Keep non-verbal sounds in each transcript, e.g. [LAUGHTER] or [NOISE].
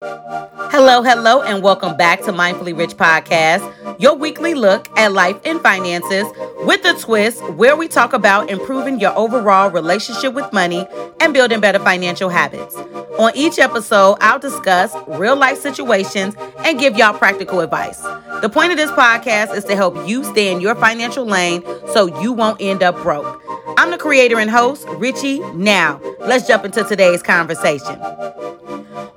Hello, hello, and welcome back to Mindfully Rich Podcast, your weekly look at life and finances with a twist where we talk about improving your overall relationship with money and building better financial habits. On each episode, I'll discuss real life situations and give y'all practical advice. The point of this podcast is to help you stay in your financial lane so you won't end up broke. I'm the creator and host, Richie. Now, let's jump into today's conversation.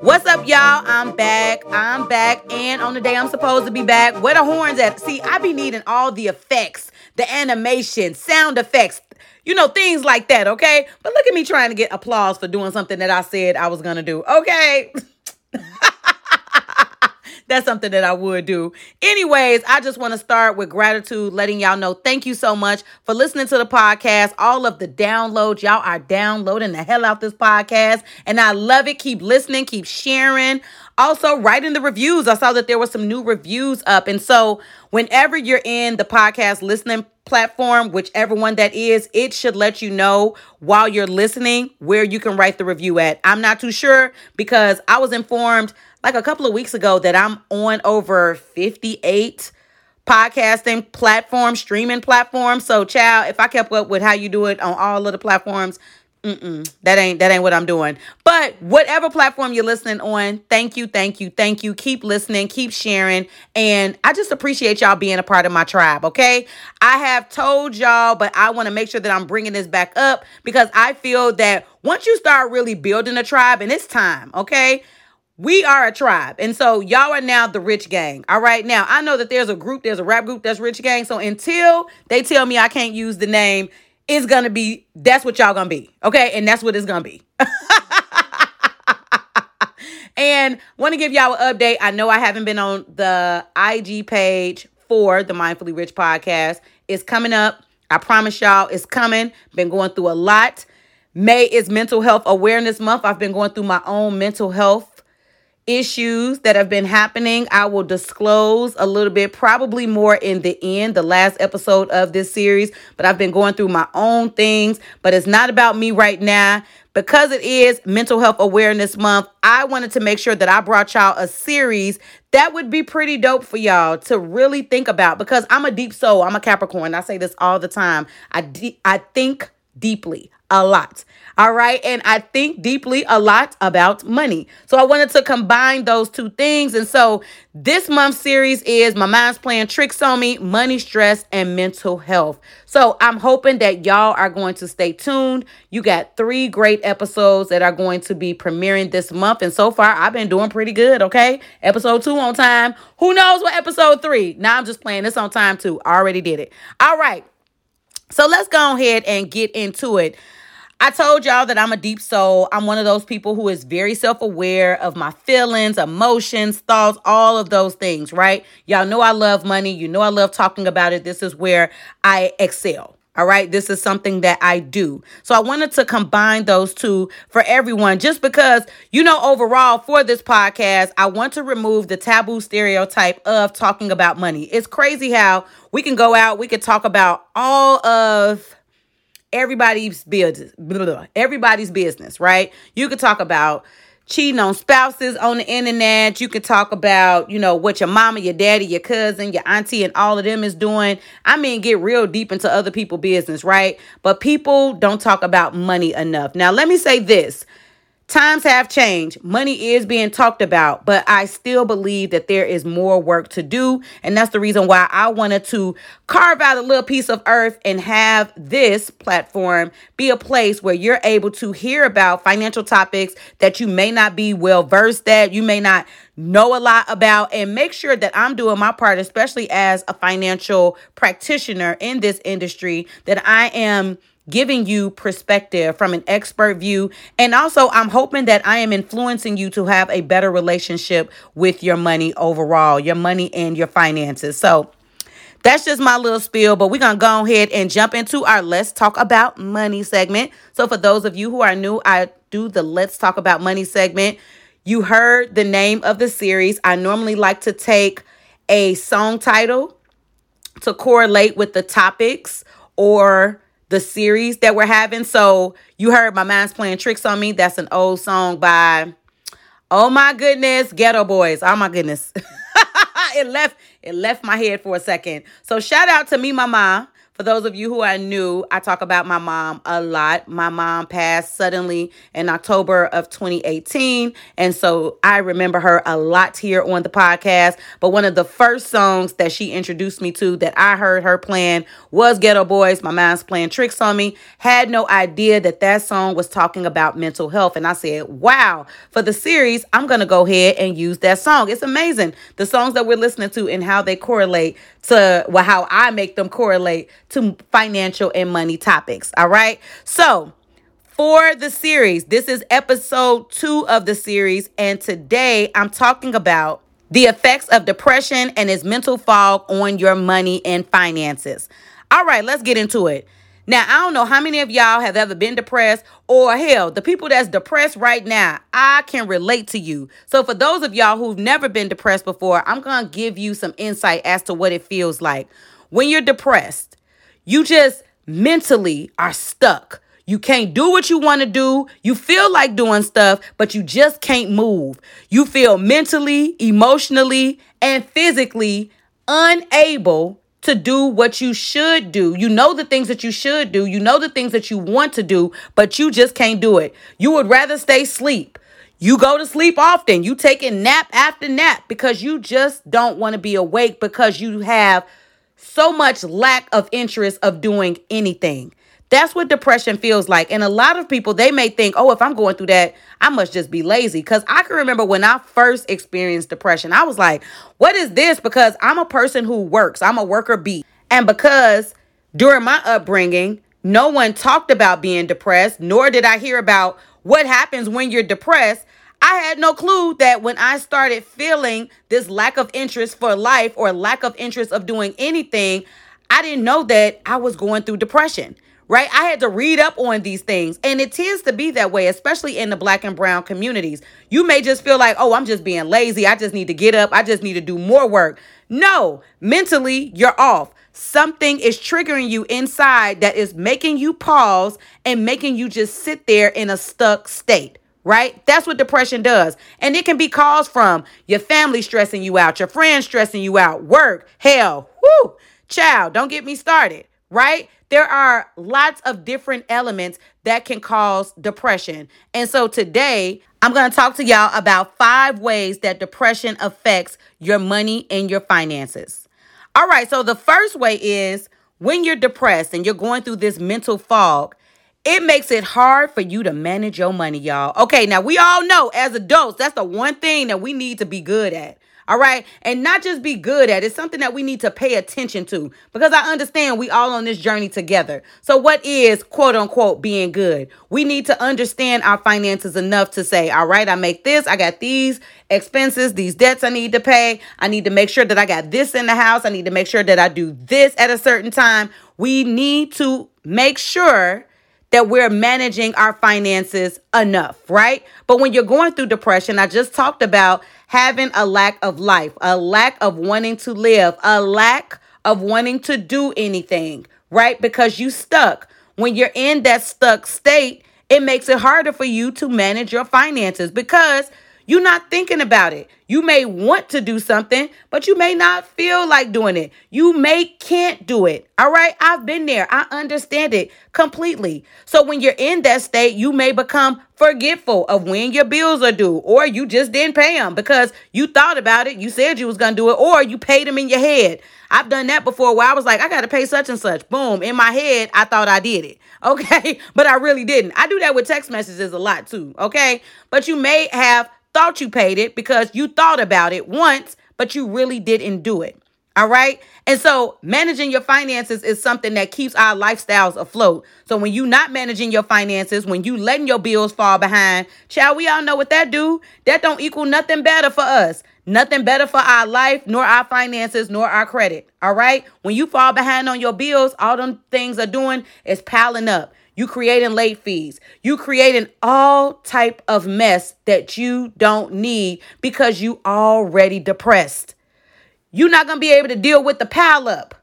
What's up, y'all? I'm back. I'm back. And on the day I'm supposed to be back, where the horns at? See, I be needing all the effects, the animation, sound effects, you know, things like that, okay? But look at me trying to get applause for doing something that I said I was gonna do, okay? [LAUGHS] that's something that I would do. Anyways, I just want to start with gratitude, letting y'all know thank you so much for listening to the podcast. All of the downloads, y'all are downloading the hell out this podcast, and I love it. Keep listening, keep sharing. Also, writing the reviews. I saw that there were some new reviews up. And so, whenever you're in the podcast listening platform, whichever one that is, it should let you know while you're listening where you can write the review at. I'm not too sure because I was informed like a couple of weeks ago that I'm on over 58 podcasting platforms, streaming platforms. So, child, if I kept up with how you do it on all of the platforms, Mm-mm, that ain't that ain't what I'm doing. But whatever platform you're listening on, thank you, thank you, thank you. Keep listening, keep sharing, and I just appreciate y'all being a part of my tribe. Okay, I have told y'all, but I want to make sure that I'm bringing this back up because I feel that once you start really building a tribe, and it's time. Okay, we are a tribe. And so y'all are now the rich gang. All right. Now I know that there's a group, there's a rap group that's rich gang. So until they tell me I can't use the name, it's gonna be that's what y'all gonna be. Okay. And that's what it's gonna be. [LAUGHS] and want to give y'all an update. I know I haven't been on the IG page for the Mindfully Rich podcast. It's coming up. I promise y'all it's coming. Been going through a lot. May is mental health awareness month. I've been going through my own mental health issues that have been happening. I will disclose a little bit, probably more in the end, the last episode of this series. But I've been going through my own things, but it's not about me right now. Because it is Mental Health Awareness Month, I wanted to make sure that I brought y'all a series that would be pretty dope for y'all to really think about because I'm a deep soul. I'm a Capricorn. I say this all the time. I de- I think deeply a lot. All right. And I think deeply a lot about money. So I wanted to combine those two things. And so this month's series is My Mind's Playing Tricks on Me, Money, Stress, and Mental Health. So I'm hoping that y'all are going to stay tuned. You got three great episodes that are going to be premiering this month. And so far, I've been doing pretty good. Okay. Episode two on time. Who knows what episode three? Now I'm just playing this on time too. I already did it. All right. So let's go ahead and get into it. I told y'all that I'm a deep soul. I'm one of those people who is very self aware of my feelings, emotions, thoughts, all of those things, right? Y'all know I love money. You know I love talking about it. This is where I excel. All right. This is something that I do. So I wanted to combine those two for everyone just because, you know, overall for this podcast, I want to remove the taboo stereotype of talking about money. It's crazy how we can go out, we can talk about all of everybody's business, everybody's business, right? You could talk about cheating on spouses on the internet. You could talk about, you know, what your mama, your daddy, your cousin, your auntie, and all of them is doing. I mean, get real deep into other people's business, right? But people don't talk about money enough. Now, let me say this Times have changed. Money is being talked about, but I still believe that there is more work to do. And that's the reason why I wanted to carve out a little piece of earth and have this platform be a place where you're able to hear about financial topics that you may not be well versed at, you may not know a lot about, and make sure that I'm doing my part, especially as a financial practitioner in this industry, that I am giving you perspective from an expert view. And also, I'm hoping that I am influencing you to have a better relationship with your money overall, your money and your finances. So, that's just my little spiel, but we're going to go ahead and jump into our Let's Talk About Money segment. So, for those of you who are new, I do the Let's Talk About Money segment. You heard the name of the series. I normally like to take a song title to correlate with the topics or the series that we're having. So you heard my mind's playing tricks on me. That's an old song by Oh my goodness, Geto Boys. Oh my goodness. [LAUGHS] it left it left my head for a second. So shout out to me mama for those of you who are new, I talk about my mom a lot. My mom passed suddenly in October of 2018. And so I remember her a lot here on the podcast. But one of the first songs that she introduced me to that I heard her playing was Geto Boys. My mom's playing tricks on me. Had no idea that that song was talking about mental health. And I said, wow, for the series, I'm going to go ahead and use that song. It's amazing the songs that we're listening to and how they correlate to well, how I make them correlate to financial and money topics. All right. So, for the series, this is episode two of the series. And today I'm talking about the effects of depression and its mental fog on your money and finances. All right, let's get into it. Now, I don't know how many of y'all have ever been depressed, or hell, the people that's depressed right now, I can relate to you. So, for those of y'all who've never been depressed before, I'm gonna give you some insight as to what it feels like. When you're depressed, you just mentally are stuck. You can't do what you want to do. You feel like doing stuff, but you just can't move. You feel mentally, emotionally, and physically unable to do what you should do. You know the things that you should do. You know the things that you want to do, but you just can't do it. You would rather stay sleep. You go to sleep often. You take a nap after nap because you just don't want to be awake because you have so much lack of interest of doing anything. That's what depression feels like. And a lot of people, they may think, oh, if I'm going through that, I must just be lazy. Because I can remember when I first experienced depression, I was like, what is this? Because I'm a person who works, I'm a worker bee. And because during my upbringing, no one talked about being depressed, nor did I hear about what happens when you're depressed. I had no clue that when I started feeling this lack of interest for life or lack of interest of doing anything, I didn't know that I was going through depression right? I had to read up on these things. And it tends to be that way, especially in the black and brown communities. You may just feel like, oh, I'm just being lazy. I just need to get up. I just need to do more work. No, mentally, you're off. Something is triggering you inside that is making you pause and making you just sit there in a stuck state right? That's what depression does. And it can be caused from your family stressing you out, your friends stressing you out, work, hell, whoo, child, don't get me started, right? There are lots of different elements that can cause depression. And so today, I'm going to talk to y'all about five ways that depression affects your money and your finances. All right, so the first way is when you're depressed and you're going through this mental fog, it makes it hard for you to manage your money, y'all. Okay, now we all know as adults, that's the one thing that we need to be good at. All right. And not just be good at it's something that we need to pay attention to because I understand we all on this journey together. So, what is quote unquote being good? We need to understand our finances enough to say, all right, I make this, I got these expenses, these debts I need to pay. I need to make sure that I got this in the house. I need to make sure that I do this at a certain time. We need to make sure that we're managing our finances enough, right? But when you're going through depression, I just talked about having a lack of life, a lack of wanting to live, a lack of wanting to do anything, right? Because you stuck. When you're in that stuck state, it makes it harder for you to manage your finances because you're not thinking about it. You may want to do something, but you may not feel like doing it. You may can't do it. All right? I've been there. I understand it completely. So when you're in that state, you may become forgetful of when your bills are due or you just didn't pay them because you thought about it, you said you was going to do it or you paid them in your head. I've done that before where I was like, I got to pay such and such. Boom, in my head, I thought I did it. [LAUGHS] Okay? But I really didn't. I do that with text messages a lot too, okay? But you may have thought you paid it because you thought about it once, but you really didn't do it. All right. And so managing your finances is something that keeps our lifestyles afloat. So when you not managing your finances, when you letting your bills fall behind, child, we all know what that do. That don't equal nothing better for us. Nothing better for our life, nor our finances, nor our credit. All right. When you fall behind on your bills, all them things are doing is piling up. You creating late fees. You creating all type of mess that you don't need because you already depressed. You're not going to be able to deal with the pile up.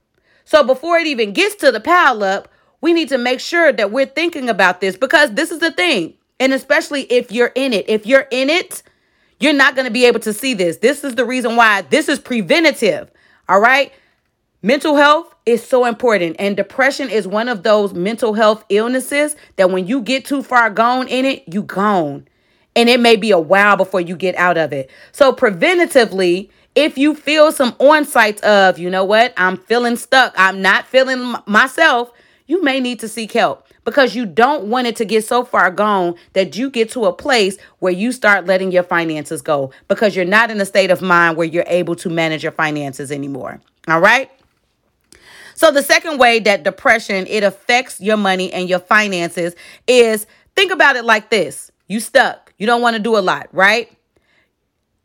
So before it even gets to the pile up, we need to make sure that we're thinking about this because this is the thing. And especially if you're in it. If you're in it, You're not going to be able to see this. This is the reason why this is preventative. All right. Mental health is so important, and depression is one of those mental health illnesses that when you get too far gone in it, you gone. And it may be a while before you get out of it. So, preventatively, if you feel some onsights of, you know what, I'm feeling stuck, I'm not feeling myself, you may need to seek help because you don't want it to get so far gone that you get to a place where you start letting your finances go because you're not in a state of mind where you're able to manage your finances anymore. All right? So the second way that depression it affects your money and your finances is think about it like this. You stuck. You don't want to do a lot, right?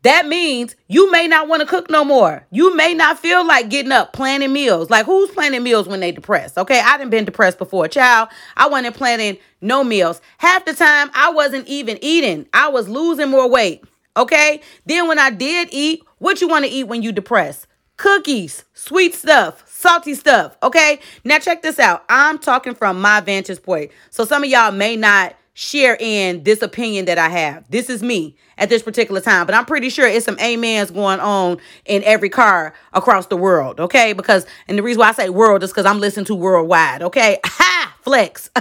That means you may not want to cook no more. You may not feel like getting up, planning meals. Like who's planning meals when they depressed? Okay, I didn't been depressed before. Child, I wasn't planning no meals. Half the time I wasn't even eating. I was losing more weight. Okay? Then when I did eat, what you want to eat when you depressed? Cookies, sweet stuff, salty stuff. Okay? Now check this out. I'm talking from my vantage point. So some of y'all may not share in this opinion that I have. This is me at this particular time, but I'm pretty sure it's some amens going on in every car across the world, okay? Because, and the reason why I say world is because I'm listening to worldwide, okay? [LAUGHS] Ha! Flex. [LAUGHS]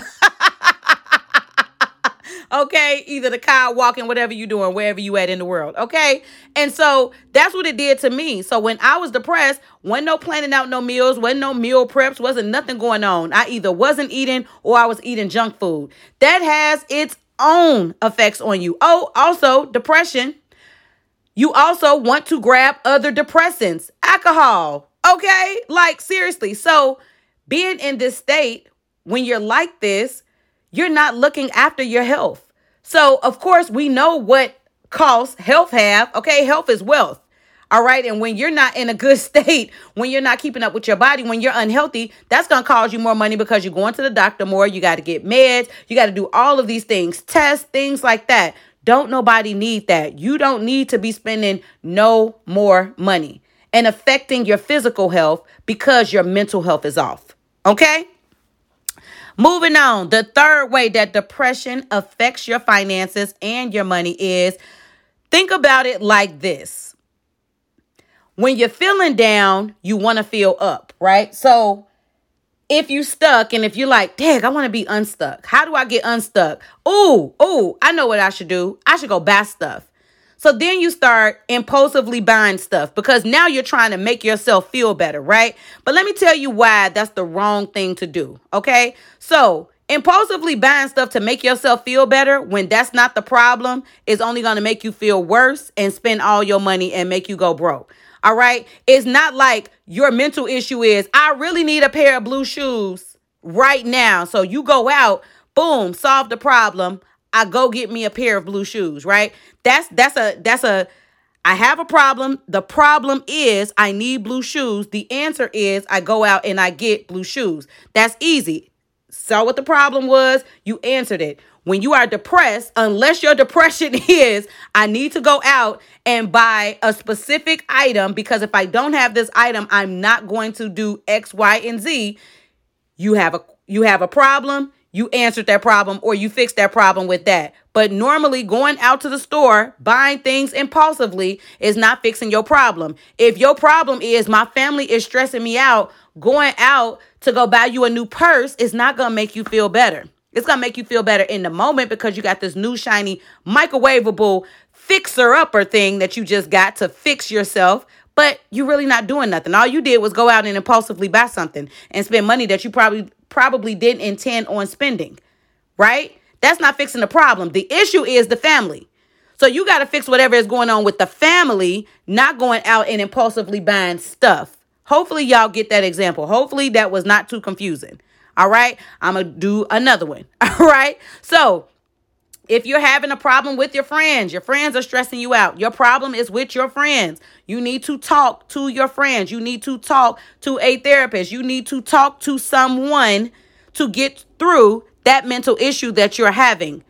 okay? Either the car walking, whatever you're doing, wherever you at in the world, okay? And so that's what it did to me. So when I was depressed, wasn't no planning out no meals, wasn't no meal preps, wasn't nothing going on. I either wasn't eating or I was eating junk food. That has its own effects on you. Oh, also depression. You also want to grab other depressants, alcohol. Okay? Like seriously. So being in this state when you're like this, you're not looking after your health. So, of course, we know what costs health have. Okay, health is wealth. All right. And when you're not in a good [LAUGHS] state, when you're not keeping up with your body, when you're unhealthy, that's going to cause you more money because you're going to the doctor more. You got to get meds. You got to do all of these things, tests, things like that. Don't nobody need that. You don't need to be spending no more money and affecting your physical health because your mental health is off. Okay? Moving on, the third way that depression affects your finances and your money is think about it like this. When you're feeling down, you want to feel up, right? So if you stuck and if you're like, dang, I want to be unstuck. How do I get unstuck? Ooh, ooh, I know what I should do. I should go buy stuff. So then you start impulsively buying stuff because now you're trying to make yourself feel better, right? But let me tell you why that's the wrong thing to do, okay? So, impulsively buying stuff to make yourself feel better when that's not the problem is only going to make you feel worse and spend all your money and make you go broke. All right? It's not like your mental issue is I really need a pair of blue shoes right now. So you go out, boom, solve the problem. I go get me a pair of blue shoes, right? That's that's a that's a I have a problem. The problem is I need blue shoes. The answer is I go out and I get blue shoes. That's easy. Saw what the problem was, you answered it. When you are depressed, unless your depression [LAUGHS] is I need to go out and buy a specific item because if I don't have this item, I'm not going to do X, Y, and Z. You have a you have a problem you answered that problem or you fixed that problem with that. But normally, going out to the store, buying things impulsively is not fixing your problem. If your problem is my family is stressing me out, going out to go buy you a new purse is not to make you feel better. It's to make you feel better in the moment because you got this new shiny microwavable fixer upper thing that you just got to fix yourself but you're really not doing nothing. All you did was go out and impulsively buy something and spend money that you probably probably didn't intend on spending, right? That's not fixing the problem. The issue is the family. So you got to fix whatever is going on with the family, not going out and impulsively buying stuff. Hopefully, y'all get that example. Hopefully, that was not too confusing. All right. I'm going to do another one. [LAUGHS] All right. So if you're having a problem with your friends, your friends are stressing you out. Your problem is with your friends. You need to talk to your friends. You need to talk to a therapist. You need to talk to someone to get through that mental issue that you're having.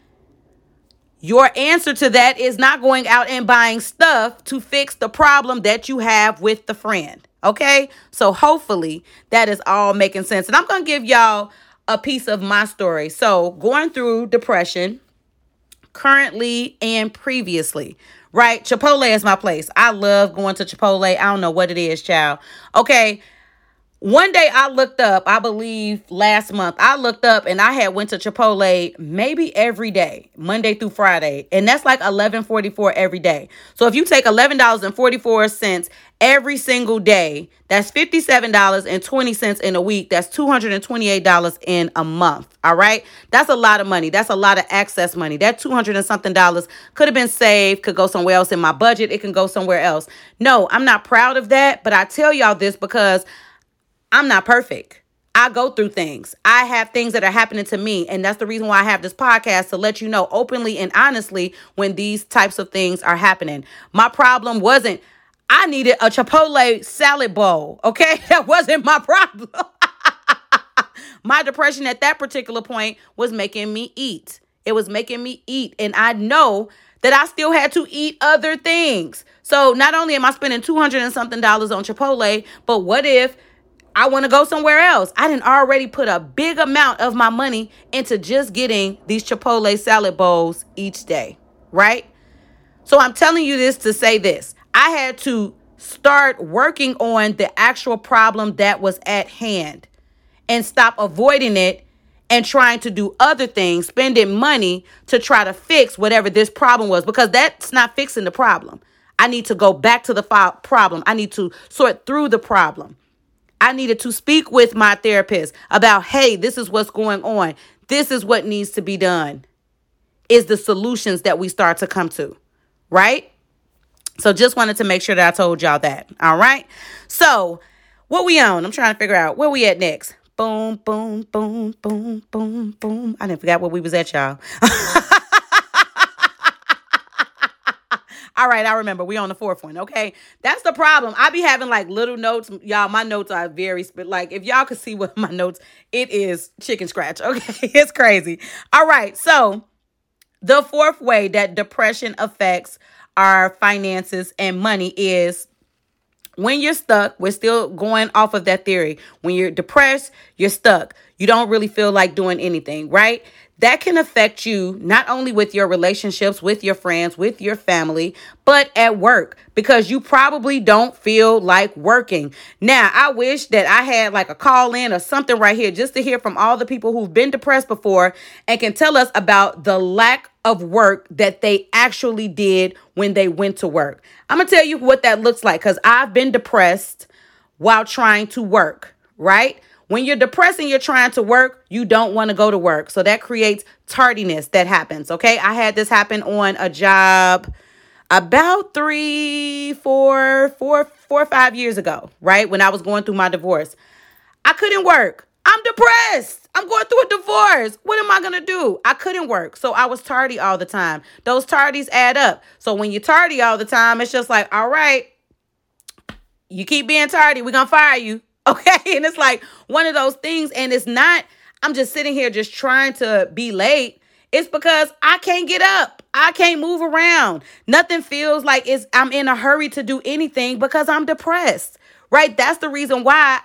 Your answer to that is not going out and buying stuff to fix the problem that you have with the friend. Okay? So hopefully that is all making sense. And I'm going to give y'all a piece of my story. So, going through depression, currently and previously. Right? Chipotle is my place. I love going to Chipotle. I don't know what it is, child. Okay. One day I looked up, I believe last month, I looked up and I had went to Chipotle maybe every day, Monday through Friday. And that's like 11.44 every day. So if you take $11.44 every single day, that's $57.20 in a week. That's $228 in a month. All right. That's a lot of money. That's a lot of access money. That 200 and something dollars could have been saved, could go somewhere else in my budget. It can go somewhere else. No, I'm not proud of that. But I tell y'all this because I'm not perfect. I go through things. I have things that are happening to me. And that's the reason why I have this podcast to let you know openly and honestly when these types of things are happening. My problem wasn't, I needed a Chipotle salad bowl. Okay. [LAUGHS] That wasn't my problem. [LAUGHS] my depression at that particular point was making me eat. It was making me eat. And I know that I still had to eat other things. So not only am I spending 200 and something dollars on Chipotle, but what if I want to go somewhere else. I didn't already put a big amount of my money into just getting these Chipotle salad bowls each day, right? So I'm telling you this to say this. I had to start working on the actual problem that was at hand and stop avoiding it and trying to do other things, spending money to try to fix whatever this problem was because that's not fixing the problem. I need to go back to the problem. I need to sort through the problem. I needed to speak with my therapist about, hey, this is what's going on. This is what needs to be done. Is the solutions that we start to come to, right? So just wanted to make sure that I told y'all that. All right. So what we on? I'm trying to figure out where we at next. Boom, boom, boom, boom, boom, boom. I didn't forget where we was at, y'all. [LAUGHS] All right, I remember. We on the fourth one. Okay, that's the problem. I be having like little notes, y'all. My notes are very but like if y'all could see what [LAUGHS] my notes, it is chicken scratch. [LAUGHS] Okay, it's crazy. All right, so the fourth way that depression affects our finances and money is when you're stuck, we're still going off of that theory. When you're depressed, you're stuck. You don't really feel like doing anything, right? That can affect you not only with your relationships, with your friends, with your family, but at work because you probably don't feel like working. Now, I wish that I had like a call in or something right here just to hear from all the people who've been depressed before and can tell us about the lack of work that they actually did when they went to work. I'm going to tell you what that looks like because I've been depressed while trying to work, right? When you're depressed and you're trying to work, you don't want to go to work. So that creates tardiness that happens. Okay. I had this happen on a job about three, four, four, four five years ago, right? When I was going through my divorce. I couldn't work. I'm depressed. I'm going through a divorce. What am I going to do? I couldn't work. So I was tardy all the time. Those tardies add up. So when you're tardy all the time, it's just like, all right, you keep being tardy, we're going to fire you. [LAUGHS] Okay. And it's like one of those things. And it's not, I'm just sitting here just trying to be late. It's because I can't get up. I can't move around. Nothing feels like it's I'm in a hurry to do anything because I'm depressed. Right? That's the reason why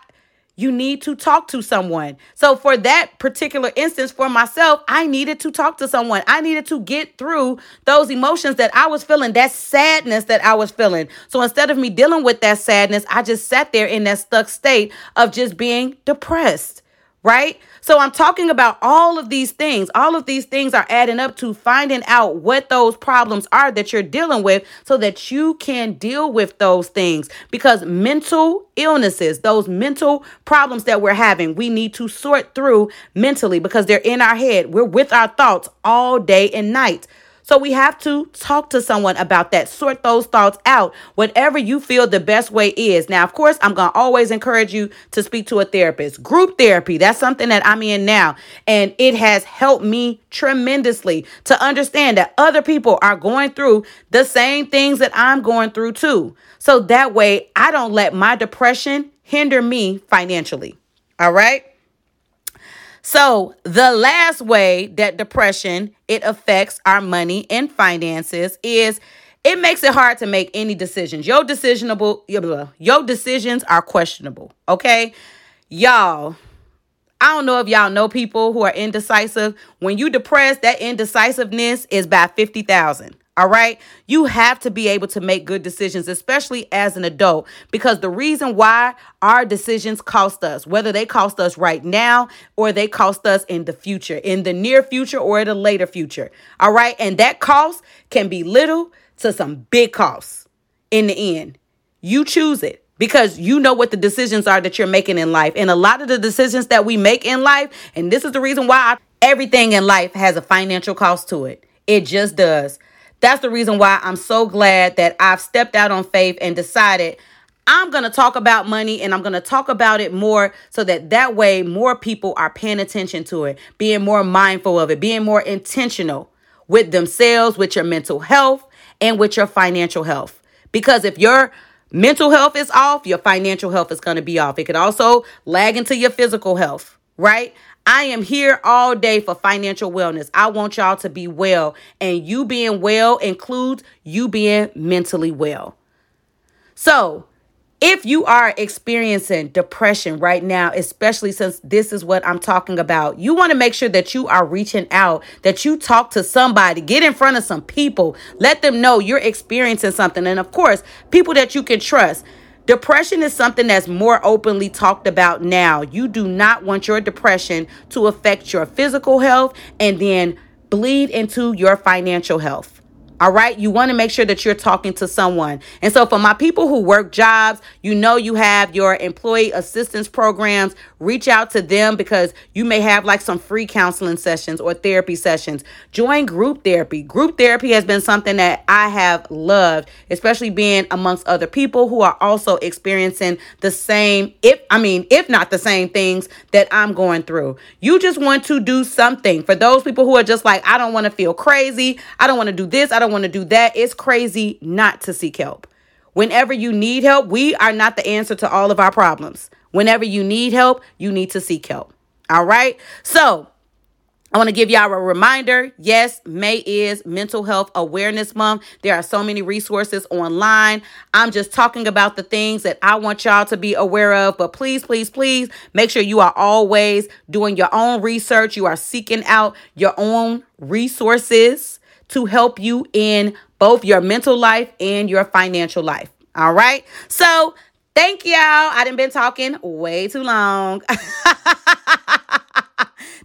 you need to talk to someone. So, for that particular instance, for myself, I needed to talk to someone. I needed to get through those emotions that I was feeling, that sadness that I was feeling. So, instead of me dealing with that sadness, I just sat there in that stuck state of just being depressed right? So I'm talking about all of these things. All of these things are adding up to finding out what those problems are that you're dealing with so that you can deal with those things. Because mental illnesses, those mental problems that we're having, we need to sort through mentally because they're in our head. We're with our thoughts all day and night. So we have to talk to someone about that, sort those thoughts out, whatever you feel the best way is. Now, of course, I'm going to always encourage you to speak to a therapist. Group therapy, that's something that I'm in now. And it has helped me tremendously to understand that other people are going through the same things that I'm going through too. So that way, I don't let my depression hinder me financially. All right. So, the last way that depression it affects our money and finances is it makes it hard to make any decisions. Your decisionable your decisions are questionable, okay? Y'all, I don't know if y'all know people who are indecisive. When you depressed, that indecisiveness is by 50,000. All right. You have to be able to make good decisions, especially as an adult, because the reason why our decisions cost us, whether they cost us right now or they cost us in the future, in the near future or in the later future. All right. And that cost can be little to some big costs in the end. You choose it because you know what the decisions are that you're making in life. And a lot of the decisions that we make in life, and this is the reason why everything in life has a financial cost to it. It just does. That's the reason why I'm so glad that I've stepped out on faith and decided I'm going to talk about money and I'm going to talk about it more so that that way more people are paying attention to it, being more mindful of it, being more intentional with themselves, with your mental health, and with your financial health. Because if your mental health is off, your financial health is going to be off. It could also lag into your physical health, right? I am here all day for financial wellness. I want y'all to be well, and you being well includes you being mentally well. So, if you are experiencing depression right now, especially since this is what I'm talking about, you want to make sure that you are reaching out, that you talk to somebody, get in front of some people, let them know you're experiencing something. And of course, people that you can trust. Depression is something that's more openly talked about now. You do not want your depression to affect your physical health and then bleed into your financial health. All right. You want to make sure that you're talking to someone. And so, for my people who work jobs, you know, you have your employee assistance programs. Reach out to them because you may have like some free counseling sessions or therapy sessions. Join group therapy. Group therapy has been something that I have loved, especially being amongst other people who are also experiencing the same, if I mean, if not the same things that I'm going through. You just want to do something for those people who are just like, I don't want to feel crazy. I don't want to do this. I don't want to do that. It's crazy not to seek help. Whenever you need help, we are not the answer to all of our problems. Whenever you need help, you need to seek help. All right. So, I want to give y'all a reminder. Yes, May is Mental Health Awareness Month. There are so many resources online. I'm just talking about the things that I want y'all to be aware of. But please, please, please make sure you are always doing your own research. You are seeking out your own resources to help you in both your mental life and your financial life. All right. So thank y'all. I done been talking way too long. [LAUGHS]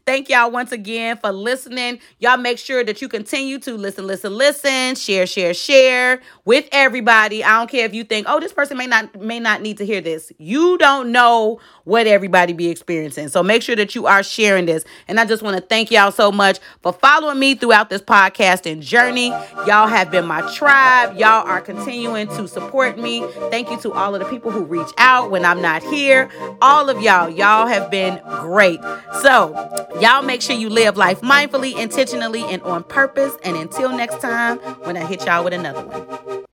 Thank y'all once again for listening. Y'all make sure that you continue to listen, listen, listen, share, share, share with everybody. I don't care if you think, oh, this person may not may not need to hear this. You don't know what everybody be experiencing. So make sure that you are sharing this. And I just want to thank y'all so much for following me throughout this podcast and journey. Y'all have been my tribe. Y'all are continuing to support me. Thank you to all of the people who reach out when I'm not here. All of y'all, y'all have been great. So, Y'all make sure you live life mindfully, intentionally, and on purpose. And until next time, when I hit y'all with another one.